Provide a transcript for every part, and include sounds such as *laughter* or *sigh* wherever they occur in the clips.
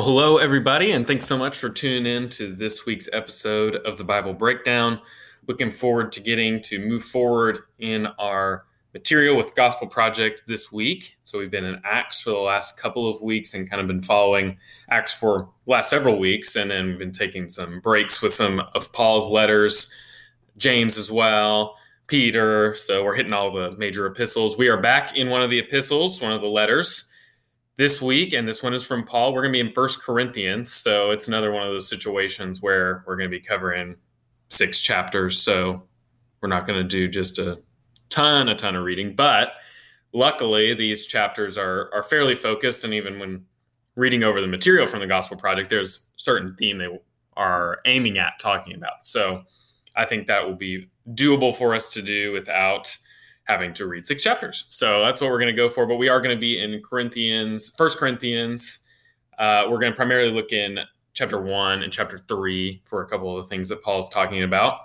Well, hello, everybody, and thanks so much for tuning in to this week's episode of the Bible Breakdown. Looking forward to getting to move forward in our material with Gospel Project this week. So, we've been in Acts for the last couple of weeks and kind of been following Acts for last several weeks, and then we've been taking some breaks with some of Paul's letters, James as well. Peter. So we're hitting all the major epistles. We are back in one of the epistles, one of the letters this week, and this one is from Paul. We're going to be in First Corinthians, so it's another one of those situations where we're going to be covering six chapters. So we're not going to do just a ton, a ton of reading, but luckily these chapters are are fairly focused, and even when reading over the material from the Gospel Project, there's certain theme they are aiming at talking about. So I think that will be doable for us to do without having to read six chapters. So that's what we're going to go for. But we are going to be in Corinthians, First Corinthians. Uh, we're going to primarily look in chapter one and chapter three for a couple of the things that Paul's talking about.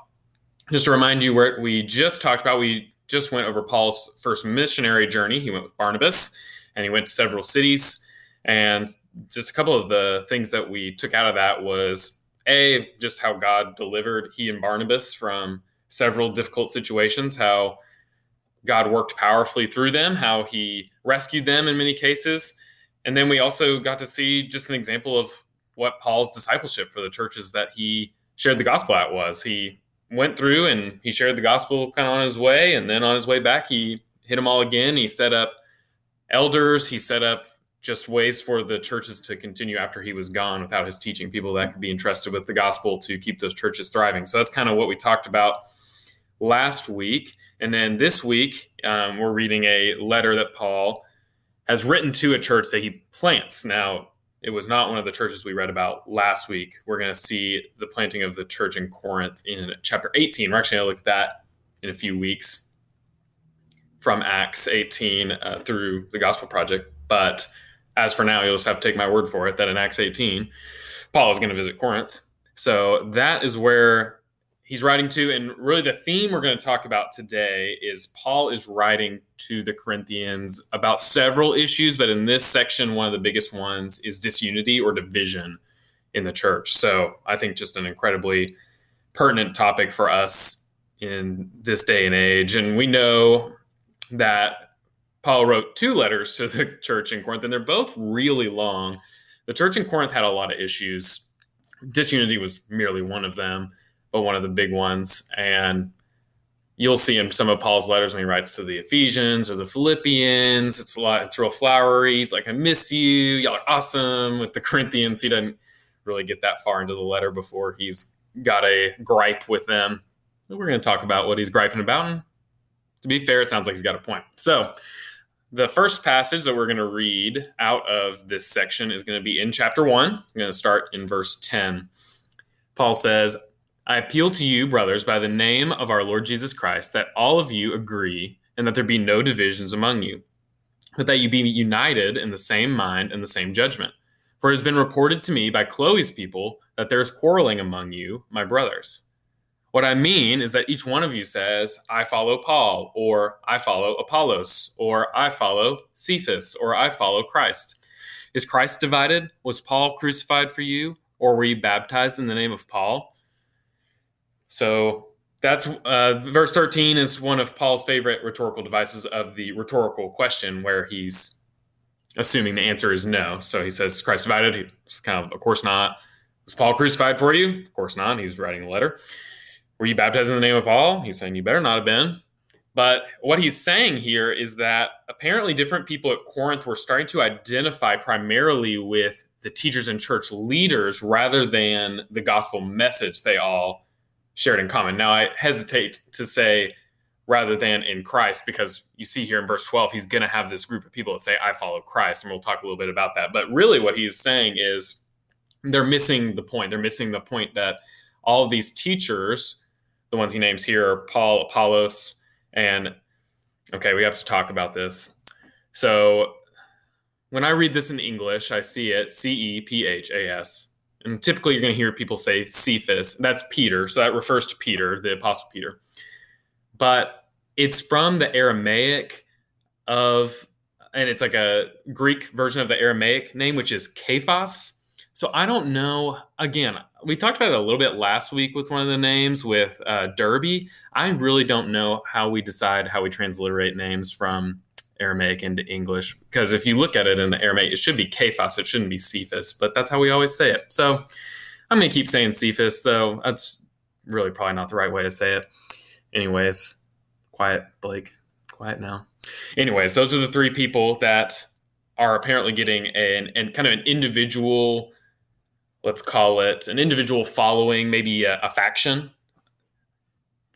Just to remind you, where we just talked about, we just went over Paul's first missionary journey. He went with Barnabas, and he went to several cities. And just a couple of the things that we took out of that was a just how God delivered he and Barnabas from several difficult situations. How God worked powerfully through them, how he rescued them in many cases. And then we also got to see just an example of what Paul's discipleship for the churches that he shared the gospel at was. He went through and he shared the gospel kind of on his way. And then on his way back, he hit them all again. He set up elders, he set up just ways for the churches to continue after he was gone without his teaching, people that could be entrusted with the gospel to keep those churches thriving. So that's kind of what we talked about last week. And then this week, um, we're reading a letter that Paul has written to a church that he plants. Now, it was not one of the churches we read about last week. We're going to see the planting of the church in Corinth in chapter 18. We're actually going to look at that in a few weeks from Acts 18 uh, through the Gospel Project. But as for now, you'll just have to take my word for it that in Acts 18, Paul is going to visit Corinth. So that is where he's writing to. And really, the theme we're going to talk about today is Paul is writing to the Corinthians about several issues, but in this section, one of the biggest ones is disunity or division in the church. So I think just an incredibly pertinent topic for us in this day and age. And we know that Paul wrote two letters to the *laughs* church in Corinth, and they're both really long. The church in Corinth had a lot of issues. Disunity was merely one of them one of the big ones. And you'll see in some of Paul's letters when he writes to the Ephesians or the Philippians, it's a lot, it's real flowery. He's like, I miss you. Y'all are awesome. With the *laughs* Corinthians, he doesn't really get that far into the letter before he's got a gripe with them. We're going to talk about what he's griping about. And to be fair, it sounds like he's got a point. So, the first passage that we're going to read out of this section is going to be in chapter 1. I'm going to start in verse 10. Paul says, I appeal to you, brothers, by the name of our Lord Jesus Christ, that all of you agree and that there be no divisions among you, but that you be united in the same mind and the same judgment. For it has been reported to me by Chloe's people that there is quarreling among you, my brothers. What I mean is that each one of you says, I follow Paul, or I follow Apollos, or I follow Cephas, or I follow Christ. Is Christ divided? Was Paul crucified for you? Or were you baptized in the name of Paul? So that's uh, verse 13 is one of Paul's favorite rhetorical devices of the rhetorical question, where he's assuming the answer is no. So he says, Christ divided? He's kind of, of course not. Was Paul crucified for you? Of course not. He's writing a letter. Were you baptized in the name of Paul? He's saying, You better not have been. But what he's saying here is that apparently different people at Corinth were starting to identify primarily with the teachers and church leaders rather than the gospel message they all shared in common. Now, I hesitate to say rather than in Christ because you see here in verse 12, he's going to have this group of people that say, I follow Christ. And we'll talk a little bit about that. But really, what he's saying is they're missing the point. They're missing the point that all of these teachers, the ones he names here, are Paul, Apollos, and okay, we have to talk about this. So when I read this in English, I see it C E P H A S and typically you're going to hear people say Cephas. That's Peter. So that refers to Peter, the Apostle Peter. But it's from the Aramaic of, and it's like a Greek version of the Aramaic name, which is Kephas. So I don't know. Again, we talked about it a little bit last week with one of the names with uh, Derbe. I really don't know how we decide how we transliterate names from Aramaic into English because if you look at it in the Aramaic, it should be Kephas, it shouldn't be Cephas, but that's how we always say it. So I'm going to keep saying Cephas, though. That's really probably not the right way to say it. Anyways, quiet, Blake. Quiet now. Anyways, those are the three people that are apparently getting an, and kind of an individual let's call it an individual following, maybe a, a faction.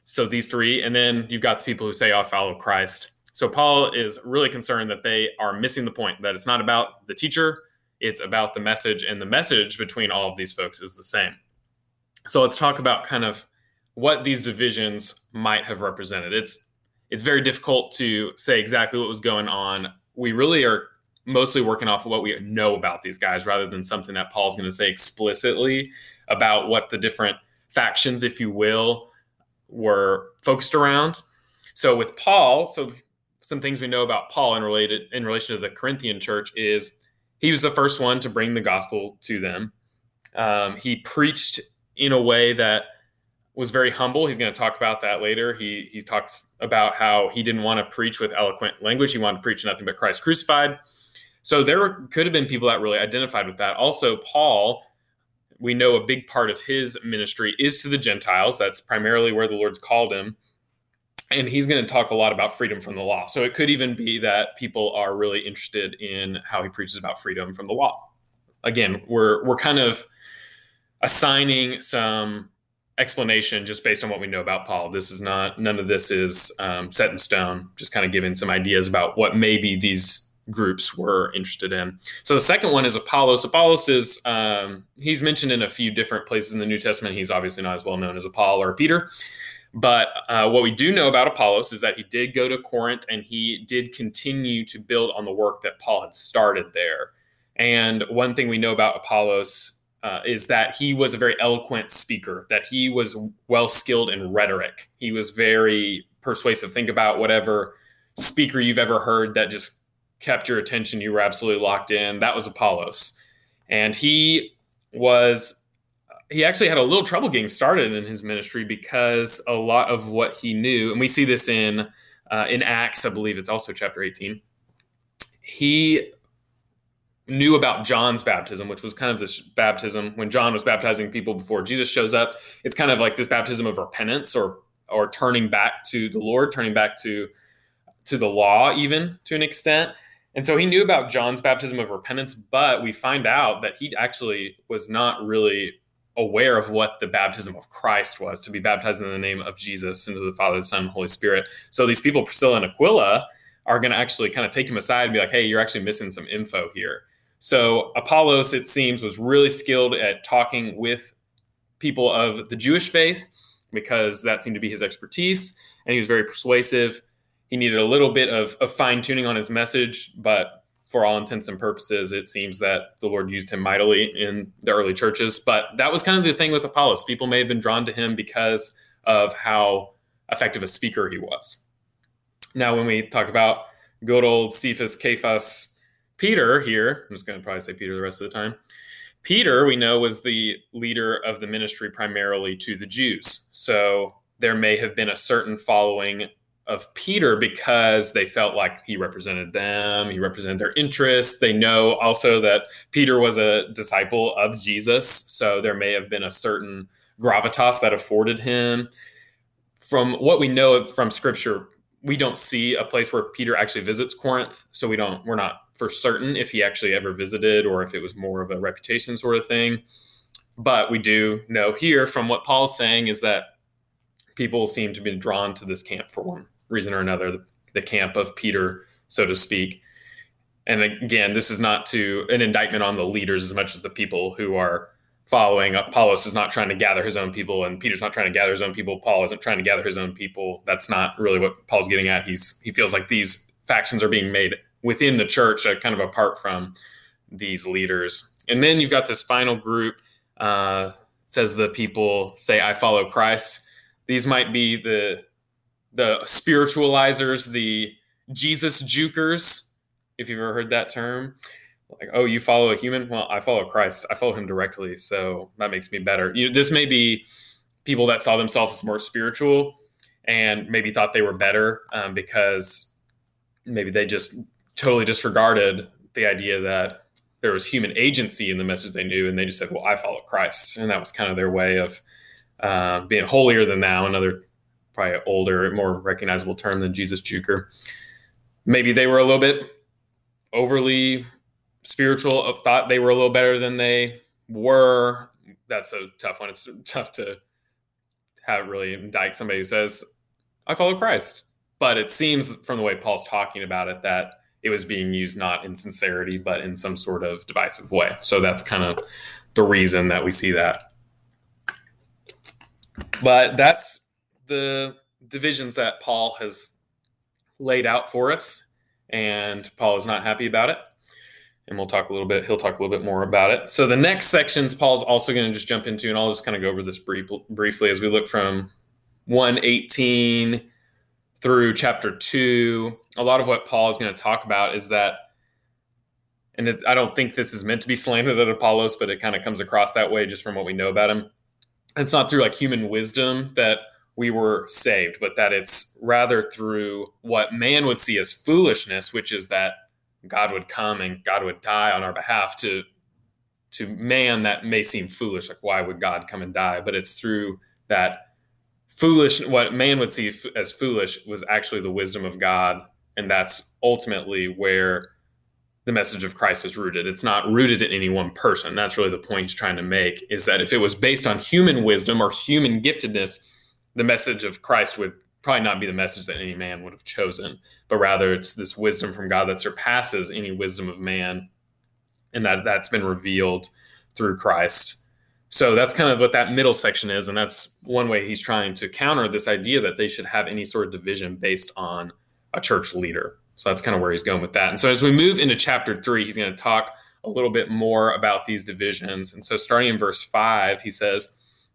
So these three, and then you've got the people who say, "I follow Christ." So Paul is really concerned that they are missing the point. That it's not about the teacher; it's about the message, and the message between all of these folks is the same. So let's talk about kind of what these divisions might have represented. It's it's very difficult to say exactly what was going on. We really are mostly working off of what we know about these guys rather than something that Paul's going to say explicitly about what the different factions, if you will, were focused around. So with Paul, so some things we know about Paul in related in relation to the Corinthian church is he was the first one to bring the gospel to them. Um, he preached in a way that was very humble. He's going to talk about that later. He he talks about how he didn't want to preach with eloquent language. He wanted to preach nothing but Christ crucified. So there could have been people that really identified with that. Also, Paul, we know a big part of his ministry is to the Gentiles. That's primarily where the Lord's called him. And he's going to talk a lot about freedom from the law. So it could even be that people are really interested in how he preaches about freedom from the law. Again, we're we're kind of assigning some explanation just based on what we know about Paul. This is not none of this is um, set in stone. Just kind of giving some ideas about what maybe these groups were interested in. So the second one is Apollos. Apollos is um, he's mentioned in a few different places in the New Testament. He's obviously not as well known as Paul or Peter. But uh, what we do know about Apollos is that he did go to Corinth and he did continue to build on the work that Paul had started there. And one thing we know about Apollos uh, is that he was a very eloquent speaker, that he was well skilled in rhetoric. He was very persuasive. Think about whatever speaker you've ever heard that just kept your attention, you were absolutely locked in. That was Apollos. And he was he actually had a little trouble getting started in his ministry because a lot of what he knew, and we see this in uh, in Acts, I believe it's also chapter 18. He knew about John's baptism, which was kind of this baptism when John was baptizing people before Jesus shows up. It's kind of like this baptism of repentance or or turning back to the Lord, turning back to to the law, even to an extent. And so he knew about John's baptism of repentance, but we find out that he actually was not really aware of what the baptism of Christ was to be baptized in the name of Jesus into the Father, the Son, and Holy Spirit. So these people, Priscilla and Aquila, are going to actually kind of take him aside and be like, hey, you're actually missing some info here. So Apollos, it seems, was really skilled at talking with people of the Jewish faith because that seemed to be his expertise. And he was very persuasive he needed a little bit of, of fine tuning on his message, but for all intents and purposes, it seems that the Lord used him mightily in the early churches. But that was kind of the thing with Apollos. People may have been drawn to him because of how effective a speaker he was. Now, when we talk about good old Cephas, Cephas, Peter here, I'm just going to probably say Peter the rest of the time. Peter, we know, was the leader of the ministry primarily to the Jews. So there may have been a certain following of Peter because they felt like he represented them, he represented their interests. They know also that Peter was a disciple of Jesus, so there may have been a certain gravitas that afforded him. From what we know from scripture, we don't see a place where Peter actually visits Corinth, so we don't we're not for certain if he actually ever visited or if it was more of a reputation sort of thing. But we do know here from what Paul's saying is that people seem to be drawn to this camp for one reason or another, the, the camp of Peter, so to speak. And again, this is not to an indictment on the leaders as much as the people who are following. Apollos is not trying to gather his own people, and Peter's not trying to gather his own people. Paul isn't trying to gather his own people. That's not really what Paul's getting at. He's he feels like these factions are being made within the church, uh, kind of apart from these leaders. And then you've got this final group. Uh, says the people say, "I follow Christ." These might be the the spiritualizers, the Jesus jukers, if you've ever heard that term. Like, oh, you follow a human? Well, I follow Christ. I follow him directly, so that makes me better. You, this may be people that saw themselves as more spiritual and maybe thought they were better um, because maybe they just totally disregarded the idea that there was human agency in the message they knew, and they just said, "Well, I follow Christ," and that was kind of their way of uh, being holier than thou. Another probably older, more recognizable term than Jesus Juker. Maybe they were a little bit overly spiritual, thought they were a little better than they were. That's a tough one. It's tough to have really indict somebody who says, "I follow Christ," but it seems from the way Paul's talking about it that it was being used not in sincerity, but in some sort of divisive way. So that's kind of the reason that we see that. But that's the divisions that Paul has laid out for us, and Paul is not happy about it. And we'll talk a little bit, he'll talk a little bit more about it. So the next sections Paul's also going to just jump into, and I'll just kind of go over this brief, briefly as we look from 118 through chapter 2 a lot of what Paul is going to talk about is that, and it, I don't think this is meant to be slanted at Apollos, but it kind of comes across that way just from what we know about him. It's not through like human wisdom that we were saved, but that it's rather through what man would see as foolishness, which is that God would come and God would die on our behalf to to man that may seem foolish like why would God come and die but it's through that foolish what man would see as foolish was actually the wisdom of God and that's ultimately where the message of Christ is rooted. It's not rooted in any one person. That's really the point he's trying to make is that if it was based on human wisdom or human giftedness, the message of Christ would probably not be the message that any man would have chosen, but rather it's this wisdom from God that surpasses any wisdom of man and that that's been revealed through Christ. So that's kind of what that middle section is and that's one way he's trying to counter this idea that they should have any sort of division based on a church leader. So that's kind of where he's going with that. And so as we move into chapter three, he's going to talk a little bit more about these divisions. And so starting in verse five, he says,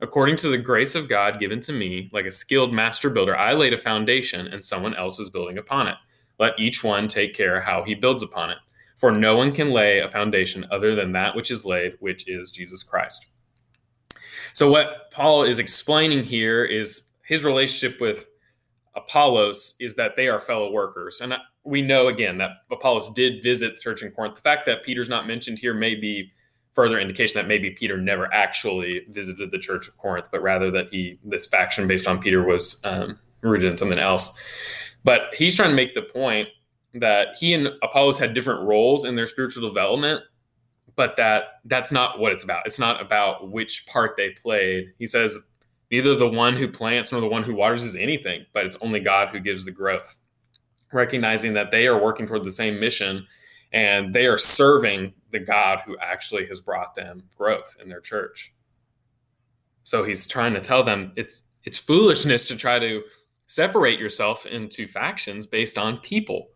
According to the grace of God given to me, like a skilled master builder, I laid a foundation and someone else is building upon it. Let each one take care how he builds upon it. For no one can lay a foundation other than that which is laid, which is Jesus Christ. So, what Paul is explaining here is his relationship with Apollos is that they are fellow workers. And we know again that Apollos did visit the church in Corinth. The fact that Peter's not mentioned here may be further indication that maybe Peter never actually visited the church of Corinth, but rather that he this faction based on Peter was um, rooted in something else. But he's trying to make the point that he and Apollos had different roles in their spiritual development, but that that's not what it's about. It's not about which part they played. He says neither the one who plants nor the one who waters is anything, but it's only God who gives the growth recognizing that they are working toward the same mission and they are serving the God who actually has brought them growth in their church. So he's trying to tell them it's it's foolishness to try to separate yourself into factions based on people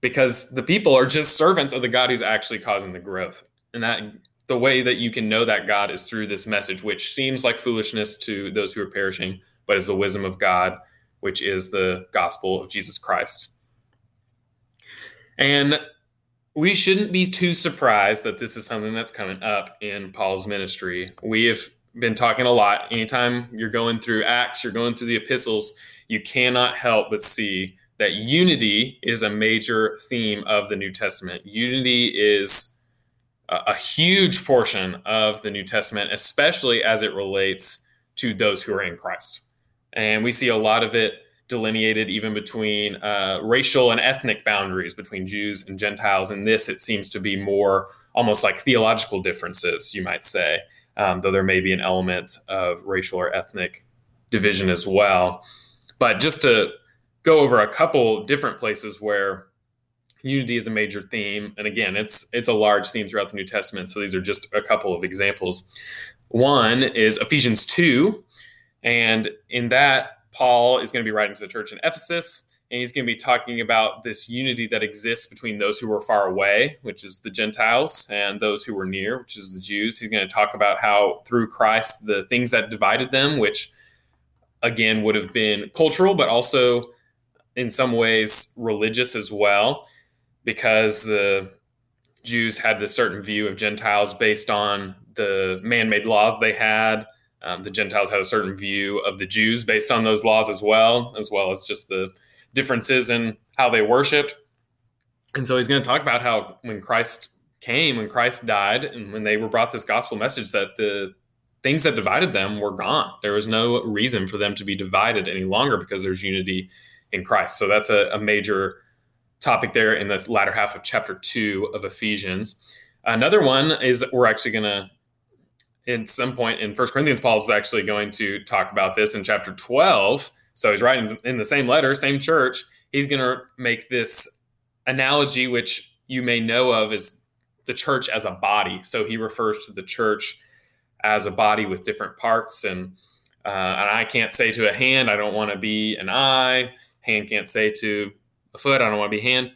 because the people are just servants of the God who's actually causing the growth. And that the way that you can know that God is through this message which seems like foolishness to those who are perishing but is the wisdom of God which is the gospel of Jesus Christ. And we shouldn't be too surprised that this is something that's coming up in Paul's ministry. We have been talking a lot. Anytime you're going through Acts, you're going through the epistles, you cannot help but see that unity is a major theme of the New Testament. Unity is a, a huge portion of the New Testament, especially as it relates to those who are in Christ. And we see a lot of it delineated even between uh, racial and ethnic boundaries between Jews and Gentiles. In this, it seems to be more almost like theological differences, you might say, um, though there may be an element of racial or ethnic division as well. But just to go over a couple different places where unity is a major theme, and again, it's it's a large theme throughout the New Testament. So these are just a couple of examples. One is Ephesians two, and in that Paul is going to be writing to the church in Ephesus, and he's going to be talking about this unity that exists between those who were far away, which is the Gentiles, and those who were near, which is the Jews. He's going to talk about how through Christ the things that divided them, which again would have been cultural, but also in some ways religious as well, because the Jews had this certain view of Gentiles based on the man made laws they had. Um, the Gentiles had a certain view of the Jews based on those laws as well, as well as just the differences in how they worshiped. And so he's going to talk about how when Christ came, when Christ died, and when they were brought this gospel message, that the things that divided them were gone. There was no reason for them to be divided any longer because there's unity in Christ. So that's a, a major topic there in the latter half of chapter two of Ephesians. Another one is we're actually going to, in some point in First Corinthians, Paul is actually going to talk about this in chapter 12. So he's writing in the same letter, same church. He's going to make this analogy, which you may know of as the church as a body. So he refers to the church as a body with different parts. And uh, an eye can't say to a hand, I don't want to be an eye. Hand can't say to a foot, I don't want to be hand.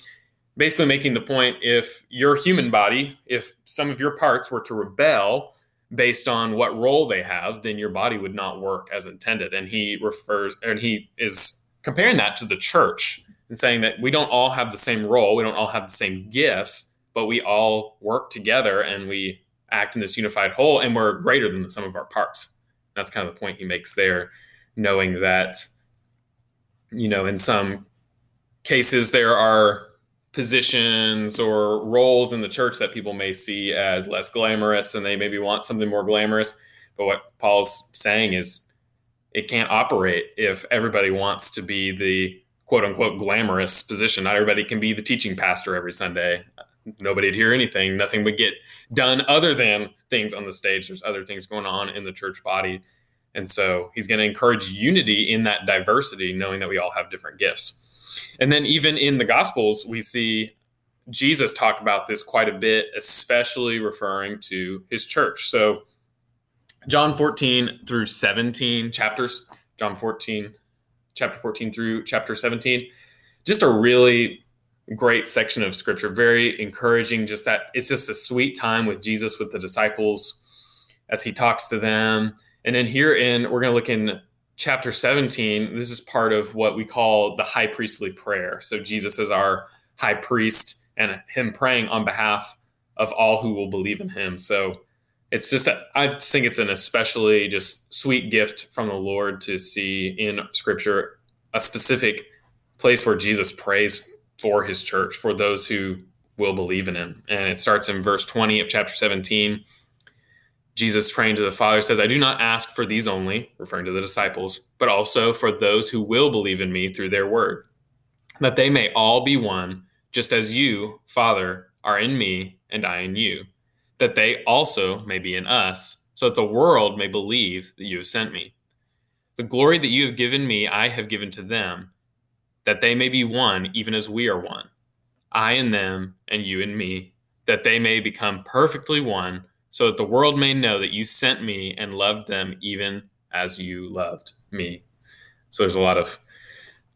Basically, making the point if your human body, if some of your parts were to rebel based on what role they have, then your body would not work as intended. And he refers, and he is comparing that to the church and saying that we don't all have the same role, we don't all have the same gifts, but we all work together and we act in this unified whole, and we're greater than the sum of our parts. That's kind of the point he makes there, knowing that, you know, in some cases there are positions or roles in the church that people may see as less glamorous and they maybe want something more glamorous. But what Paul's saying is it can't operate if everybody wants to be the quote unquote glamorous position. Not everybody can be the teaching pastor every Sunday. Nobody'd hear anything. Nothing would get done other than things on the stage. There's other things going on in the church body. And so he's going to encourage unity in that diversity, knowing that we all have different gifts. And then even in the Gospels, we see Jesus talk about this quite a bit, especially referring to his church. So, John 14 through 17 chapters, John 14, chapter 14 through chapter 17, just a really great section of scripture, very encouraging. Just that it's just a sweet time with Jesus, with the disciples as he talks to them. And then here in, we're going to look in chapter 17, this is part of what we call the high priestly prayer. So Jesus is our high priest and him praying on behalf of all who will believe in him. So it's just, I just think it's an especially just sweet gift from the Lord to see in scripture a specific place where Jesus prays for his church, for those who will believe in him. And it starts in verse 20 of chapter 17. Jesus praying to the Father says, I do not ask for these only, referring to the disciples, but also for those who will believe in me through their word, that they may all be one, just as you, Father, are in me and I in you, that they also may be in us, so that the world may believe that you have sent me. The glory that you have given me, I have given to them, that they may be one, even as we are one. I in them, and you in me, that they may become perfectly one so that the world may know that you sent me and loved them even as you loved me. So there's a lot of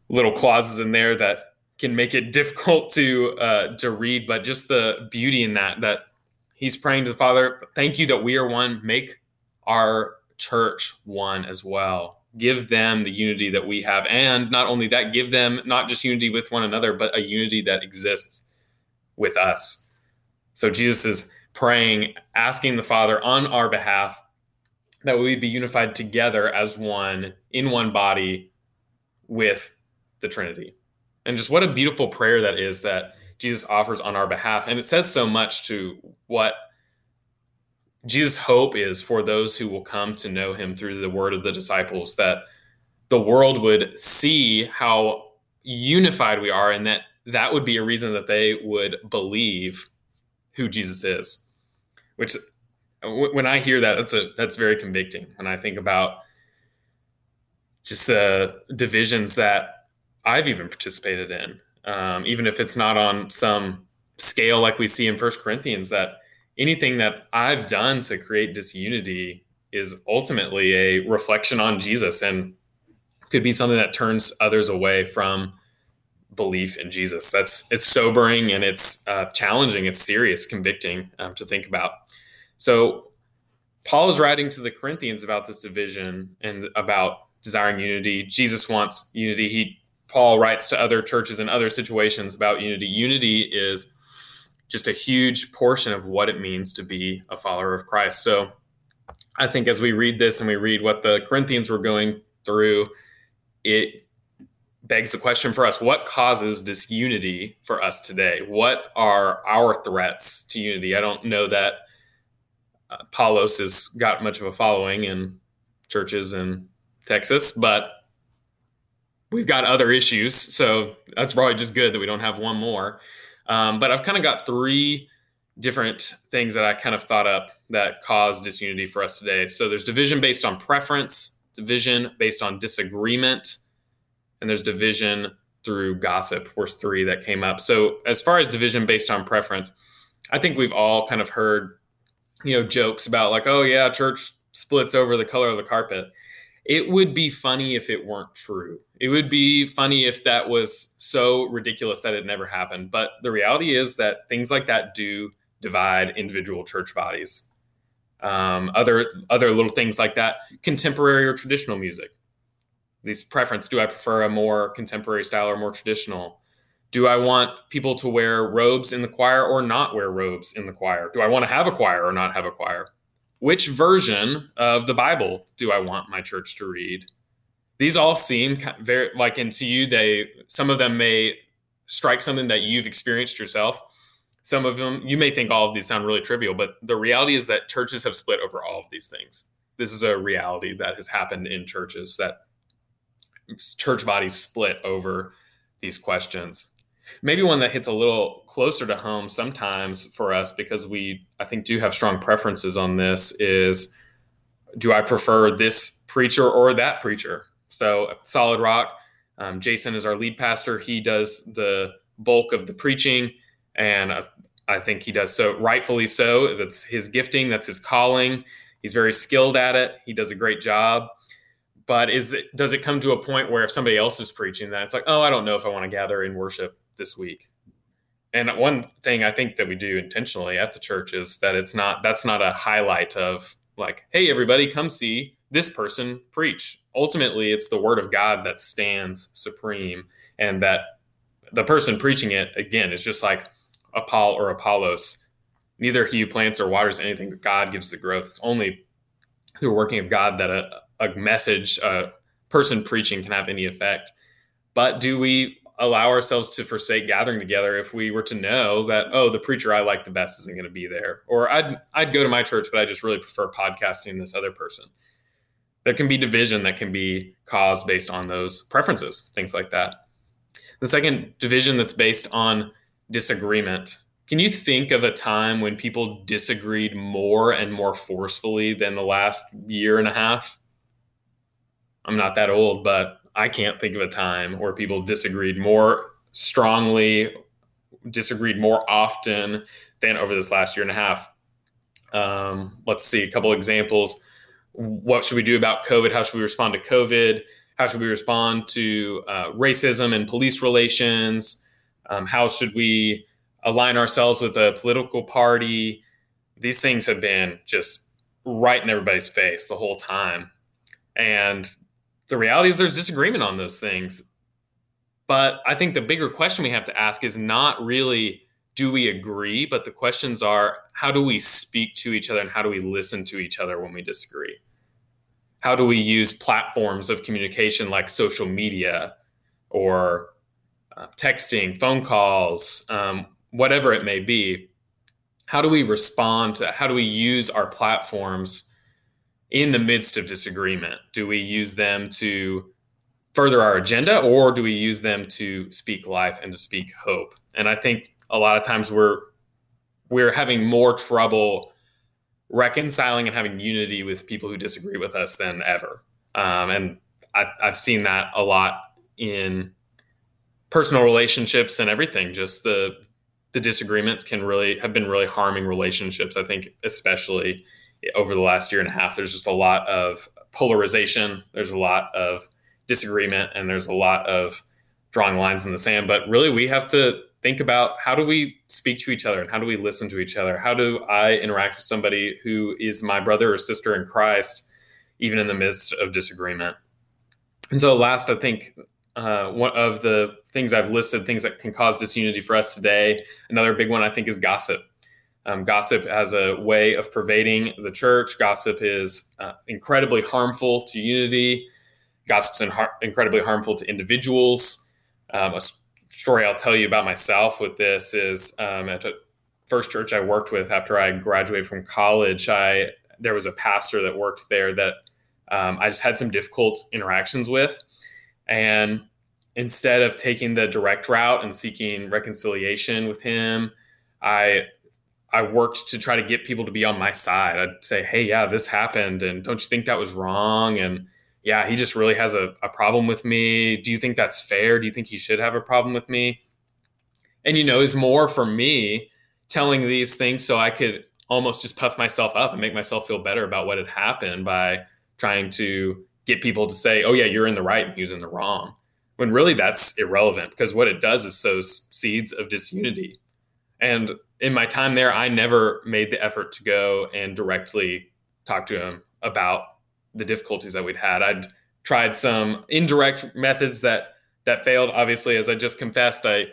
little clauses in there that can make it *laughs* difficult to uh, to read, but just the beauty in that that he's praying to the Father, thank you that we are one. Make our church one as well. Give them the unity that we have, and not only that, give them not just unity with one another, but a unity that exists with us. So Jesus is praying, asking the Father on our behalf that we be unified together as one in one body with the Trinity. And just what a beautiful prayer that is that Jesus offers on our behalf. And it says so much to what Jesus' hope is for those who will come to know him through the word of the disciples, that the world would see how unified we are and that that would be a reason that they would believe who Jesus is which when I hear that, that's a that's very convicting. When I think about just the divisions that I've even participated in, um, even if it's not on some scale like we see in First Corinthians, that anything that I've done to create disunity is ultimately a reflection on Jesus and could be something that turns others away from belief in Jesus. That's it's sobering and it's uh, challenging. It's serious, convicting um, to think about. So Paul is writing to the Corinthians about this division and about desiring unity. Jesus wants unity. He Paul writes to other churches in other situations about unity. Unity is just a huge portion of what it means to be a follower of Christ. So I think as we read this and we read what the Corinthians were going through, it begs the question for us what causes disunity for us today? What are our threats to unity? I don't know that uh, Apollos has got much of a following in churches in Texas, but we've got other issues. So that's probably just good that we don't have one more. Um, but I've kind of got three different things that I kind of thought up that cause disunity for us today. So there's division based on preference, division based on disagreement, and there's division through gossip. Was three that came up. So as far as division based on preference, I think we've all kind of heard, you know, jokes about like, oh yeah, church splits over the color of the carpet. It would be funny if it weren't true. It would be funny if that was so ridiculous that it never happened. But the reality is that things like that do divide individual church bodies. Um, other other little things like that, contemporary or traditional music. These preference: do I prefer a more contemporary style or more traditional? Do I want people to wear robes in the choir or not wear robes in the choir? Do I want to have a choir or not have a choir? which version of the Bible do I want my church to read? These all seem very like, and to you, they some of them may strike something that you've experienced yourself. Some of them, you may think all of these sound really trivial, but the reality is that churches have split over all of these things. This is a reality that has happened in churches that church bodies split over these questions. Maybe one that hits a little closer to home sometimes for us because we, I think, do have strong preferences on this is do I prefer this preacher or that preacher? So, Solid Rock, um, Jason is our lead pastor. He does the bulk of the preaching, and I, I think he does so rightfully so. That's his gifting, that's his calling. He's very skilled at it, he does a great job but is it does it come to a point where if somebody else is preaching that it's like oh i don't know if i want to gather in worship this week. And one thing I think that we do intentionally at the church is that it's not that's not a highlight of like, hey, everybody, come see this person preach. Ultimately, it's the word of God that stands supreme, and that the person preaching it again is just like a Paul or Apollos. Neither he who plants or waters anything, God gives the growth. It's only through working of God that a, a message, a person preaching can have any effect. But do we allow ourselves to forsake gathering together if we were to know that oh the preacher I like the best isn't going to be there or I'd I'd go to my church but I just really prefer podcasting this other person. There can be division that can be caused based on those preferences, things like that. The second division that's based on disagreement. Can you think of a time when people disagreed more and more forcefully than the last year and a half? I'm not that old, but I can't think of a time where people disagreed more strongly, disagreed more often than over this last year and a half. Um, let's see a couple examples. What should we do about COVID? How should we respond to COVID? How should we respond to uh, racism and police relations? Um, how should we align ourselves with a political party? These things have been just right in everybody's face the whole time. And the reality is there's disagreement on those things. But I think the bigger question we have to ask is not really do we agree, but the questions are how do we speak to each other and how do we listen to each other when we disagree? How do we use platforms of communication like social media or uh, texting, phone calls, um, whatever it may be? How do we respond to that? How do we use our platforms in the midst of disagreement? Do we use them to further our agenda or do we use them to speak life and to speak hope? And I think a lot of times we're we're having more trouble reconciling and having unity with people who disagree with us than ever. Um, and I, I've seen that a lot in personal relationships and everything. Just the the disagreements can really have been really harming relationships. I think, especially over the last year and a half, there's just a lot of polarization. There's a lot of disagreement, and there's a lot of drawing lines in the sand. But really, we have to think about how do we speak to each other and how do we listen to each other? How do I interact with somebody who is my brother or sister in Christ, even in the midst of disagreement? And so, last, I think uh, one of the things I've listed, things that can cause disunity for us today. Another big one, I think, is gossip. Um, gossip has a way of pervading the church. Gossip is uh, incredibly harmful to unity. Gossip's in har- incredibly harmful to individuals. Um, a story I'll tell you about myself with this is um, at a first church I worked with after I graduated from college. I there was a pastor that worked there that um, I just had some difficult interactions with and instead of taking the direct route and seeking reconciliation with him, I I worked to try to get people to be on my side. I'd say, "Hey, yeah, this happened, and don't you think that was wrong?" And yeah, he just really has a, a problem with me. Do you think that's fair? Do you think he should have a problem with me? And you know, is more for me telling these things so I could almost just puff myself up and make myself feel better about what had happened by trying to get people to say, "Oh yeah, you're in the right and he was in the wrong," when really that's irrelevant because what it does is sows seeds of disunity. And in my time there, I never made the effort to go and directly talk to him about the difficulties that we'd had. I'd tried some indirect methods that that failed. Obviously, as I just confessed, I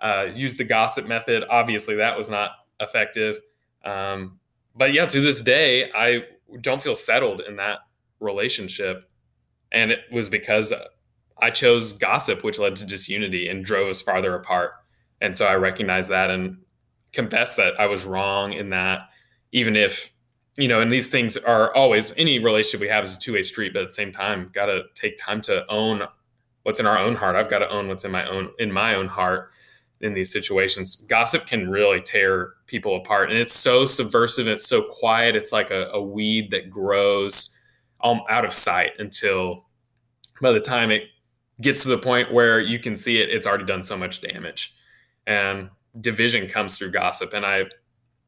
uh, used the gossip method. Obviously, that was not effective. Um, but yeah, to this day, I don't feel settled in that relationship and it was because I chose gossip, which led to disunity and drove us farther apart. And so I recognized that and confessed that I was wrong in that, even if, you know, and these things are always any relationship we have is a two way street, but at the same time, got to take time to own what's in our own heart. I've got to own what's in my own in my own heart in these situations. Gossip can really tear people apart, and it's so subversive. It's so quiet. It's like a, a weed that grows um, out of sight until by the time it gets to the point where you can see it, it's already done so much damage. And division comes through gossip. And I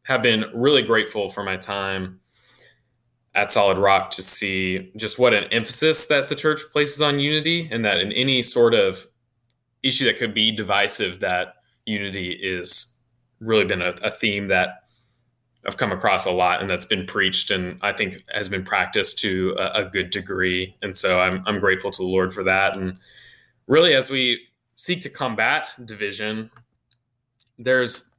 have been really grateful for my time at Solid Rock to see just what an emphasis that the church places on unity, and that in any sort of issue that could be divisive, that unity is really been a, a theme that I've come across a lot and that's been preached and I think has been practiced to a, a, good degree. And so I'm, I'm grateful to the Lord for that. And really, as we seek to combat division, there's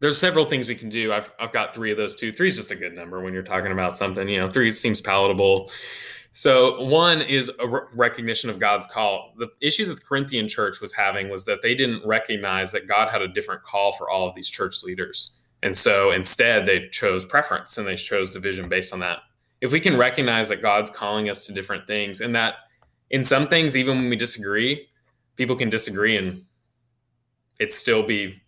there's several things we can do. I've, I've got three of those two. Three is just a good number when you're talking about something, you know, three seems palatable. So one is a re- recognition of God's call. The issue that the Corinthian church was having was that they didn't recognize that God had a different call for all of these church leaders and so instead, they chose preference and they chose division based on that. If we can recognize that God's calling us to different things and that in some things, even when we disagree, people can disagree and it still be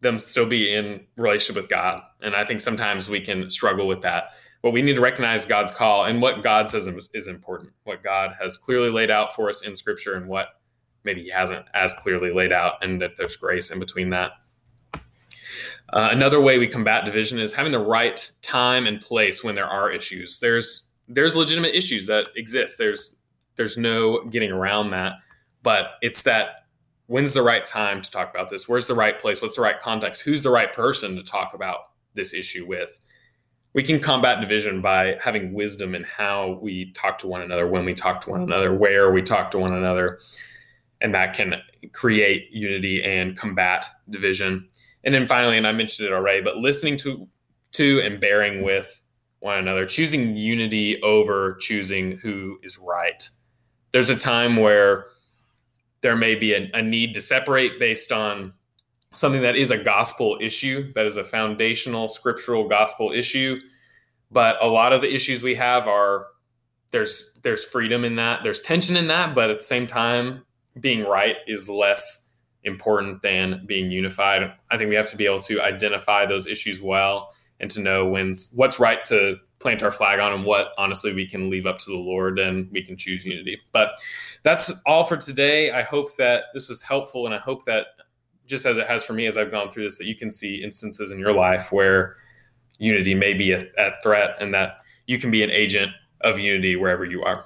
them still be in relationship with God. And I think sometimes we can struggle with that. But we need to recognize God's call and what God says is important, what God has clearly laid out for us in Scripture, and what maybe He hasn't as clearly laid out, and that there's grace in between that. Uh, another way we combat division is having the right time and place when there are issues. There's there's legitimate issues that exist. There's there's no getting around that. But it's that when's the right time to talk about this? Where's the right place? What's the right context? Who's the right person to talk about this issue with? We can combat division by having wisdom in how we talk to one another, when we talk to one another, where we talk to one another. And that can create unity and combat division. And then finally, and I mentioned it already, but listening to to and bearing with one another, choosing unity over choosing who is right. There's a time where there may be a, a need to separate based on something that is a gospel issue, that is a foundational scriptural gospel issue. But a lot of the issues we have are there's there's freedom in that, there's tension in that, but at the same time, being right is less important than being unified. I think we have to be able to identify those issues well and to know when's what's right to plant our flag on and what honestly we can leave up to the Lord and we can choose unity. But that's all for today. I hope that this was helpful and I hope that just as it has for me as I've gone through this, that you can see instances in your life where unity may be a, a threat and that you can be an agent of unity wherever you are.